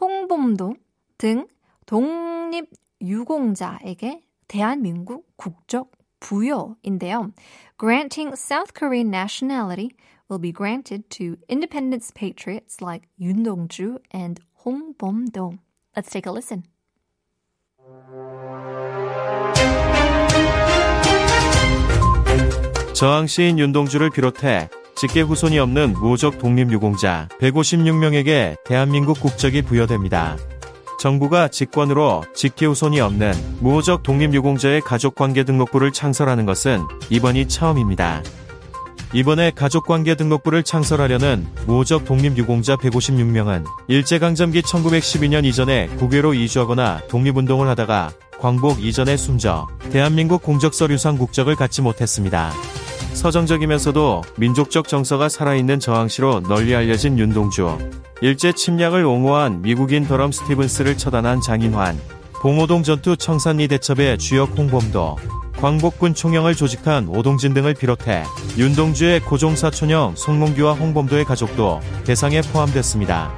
홍범도 등 독립 유공자에게 대한민국 국적 부여인데요. Granting South Korean nationality will be granted to independence patriots like Yoon Dong-ju and Hong Bom-do. Let's take a listen. 저항시인 윤동주를 비롯해 직계 후손이 없는 무호적 독립유공자 156명에게 대한민국 국적이 부여됩니다. 정부가 직권으로 직계 후손이 없는 무호적 독립유공자의 가족관계 등록부를 창설하는 것은 이번이 처음입니다. 이번에 가족관계 등록부를 창설하려는 무호적 독립유공자 156명은 일제강점기 1912년 이전에 국외로 이주하거나 독립운동을 하다가 광복 이전에 숨져 대한민국 공적서류상 국적을 갖지 못했습니다. 서정적이면서도 민족적 정서가 살아있는 저항시로 널리 알려진 윤동주. 일제 침략을 옹호한 미국인 더럼 스티븐스를 처단한 장인환. 봉오동 전투 청산리 대첩의 주역 홍범도. 광복군 총영을 조직한 오동진 등을 비롯해 윤동주의 고종사촌형 송몽규와 홍범도의 가족도 대상에 포함됐습니다.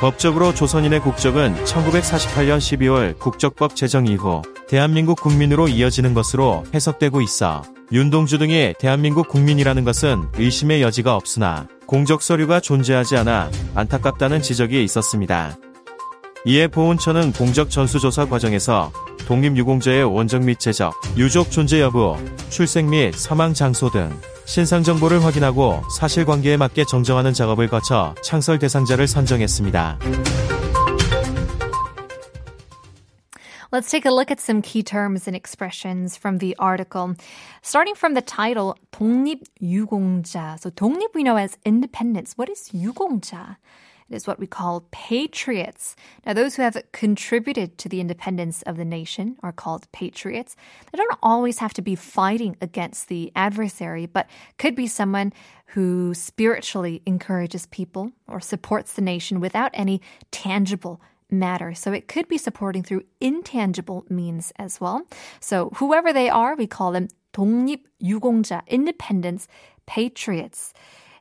법적으로 조선인의 국적은 1948년 12월 국적법 제정 이후 대한민국 국민으로 이어지는 것으로 해석되고 있어 윤동주 등이 대한민국 국민이라는 것은 의심의 여지가 없으나 공적 서류가 존재하지 않아 안타깝다는 지적이 있었습니다. 이에 보훈처는 공적 전수조사 과정에서 독립유공자의 원적 및 재적, 유족 존재 여부, 출생 및 사망 장소 등 신상 정보를 확인하고 사실관계에 맞게 정정하는 작업을 거쳐 창설 대상자를 선정했습니다. Let's take a look at some key terms and expressions from the article. Starting from the title, 독립유공자. So 독립 we know as independence. What is 유공자? It is what we call patriots. Now, those who have contributed to the independence of the nation are called patriots. They don't always have to be fighting against the adversary, but could be someone who spiritually encourages people or supports the nation without any tangible matter. So it could be supporting through intangible means as well. So whoever they are, we call them 독립유공자, independence patriots.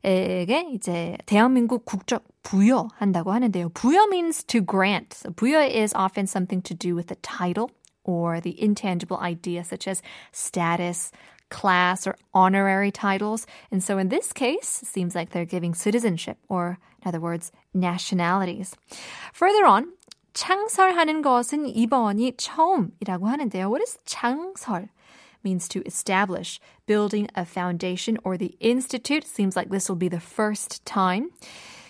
에게 이제 대한민국 국적 부여한다고 하는데요. 부여 means to grant. So 부여 is often something to do with the title or the intangible idea such as status, class, or honorary titles. And so in this case, it seems like they're giving citizenship or in other words, nationalities. Further on, 창설하는 것은 이번이 처음이라고 하는데요. What is 창설? means to establish, building a foundation or the institute. Seems like this will be the first time.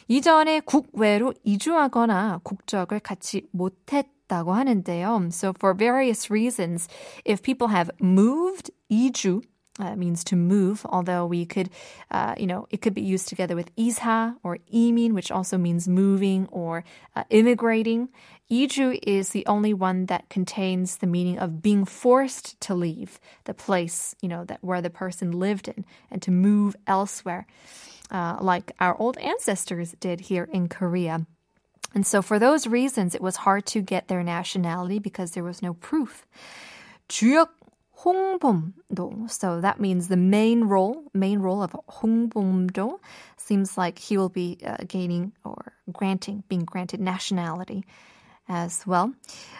이전에 국외로 이주하거나 국적을 갖지 못했다고 하는데요. So for various reasons, if people have moved, 이주, uh, means to move, although we could, uh, you know, it could be used together with isha or imin, which also means moving or uh, immigrating. Iju is the only one that contains the meaning of being forced to leave the place, you know, that where the person lived in and to move elsewhere, uh, like our old ancestors did here in Korea. And so for those reasons, it was hard to get their nationality because there was no proof. 주역 홍범도. So that means the main role, main role of 홍범도 seems like he will be uh, gaining or granting, being granted nationality as well.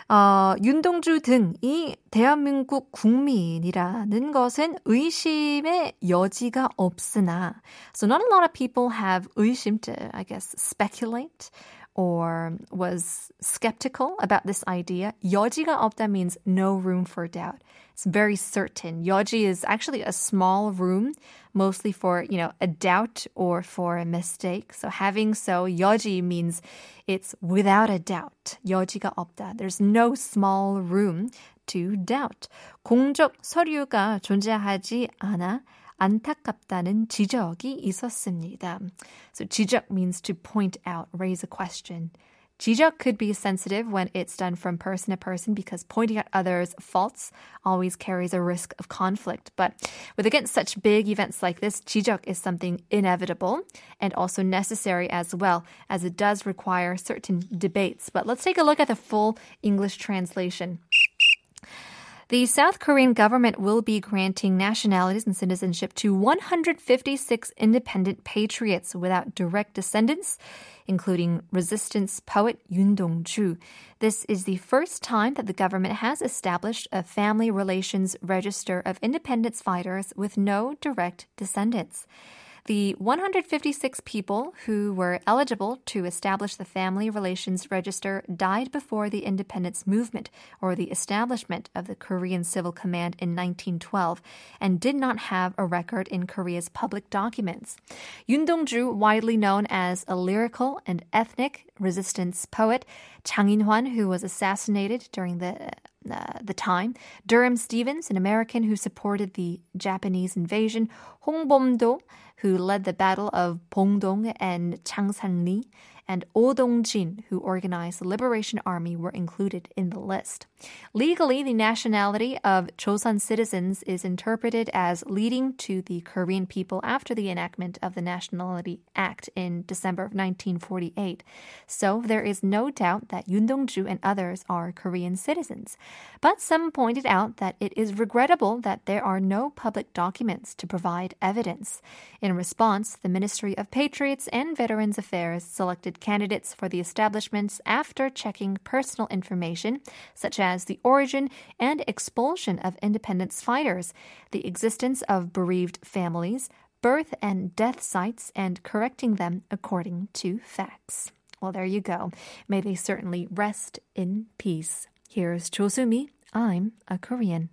어, 윤동주 등이 대한민국 국민이라는 것은 의심의 여지가 없으나 so not a lot of people have 의심 to, I guess, speculate or was skeptical about this idea. 여지가 없다 means no room for doubt. It's very certain. 여지 is actually a small room, mostly for, you know, a doubt or for a mistake. So having so, 여지 means it's without a doubt. 여지가 없다. There's no small room to doubt. 공적 서류가 존재하지 않아 안타깝다는 지적이 있었습니다. So 지적 means to point out, raise a question. 지적 could be sensitive when it's done from person to person because pointing out others' faults always carries a risk of conflict. But with against such big events like this, 지적 is something inevitable and also necessary as well, as it does require certain debates. But let's take a look at the full English translation. The South Korean government will be granting nationalities and citizenship to 156 independent patriots without direct descendants, including resistance poet Yun Dong-ju. This is the first time that the government has established a family relations register of independence fighters with no direct descendants. The 156 people who were eligible to establish the Family Relations Register died before the independence movement or the establishment of the Korean Civil Command in 1912 and did not have a record in Korea's public documents. Yoon Dong-ju, widely known as a lyrical and ethnic resistance poet, Chang In-hwan, who was assassinated during the uh, the time. Durham Stevens, an American who supported the Japanese invasion. Hong Bom-do, who led the Battle of Pongdong and Changsan-li, and Oh Dong-jin, who organized the Liberation Army, were included in the list. Legally, the nationality of Chosun citizens is interpreted as leading to the Korean people after the enactment of the Nationality Act in December of 1948. So there is no doubt that Yoon Dong-ju and others are Korean citizens. But some pointed out that it is regrettable that there are no public documents to provide evidence. In response, the Ministry of Patriots and Veterans Affairs candidates for the establishments after checking personal information, such as the origin and expulsion of independence fighters, the existence of bereaved families, birth and death sites, and correcting them according to facts. Well, there you go. May they certainly rest in peace. Here's Cho Soo-mi. I'm a Korean.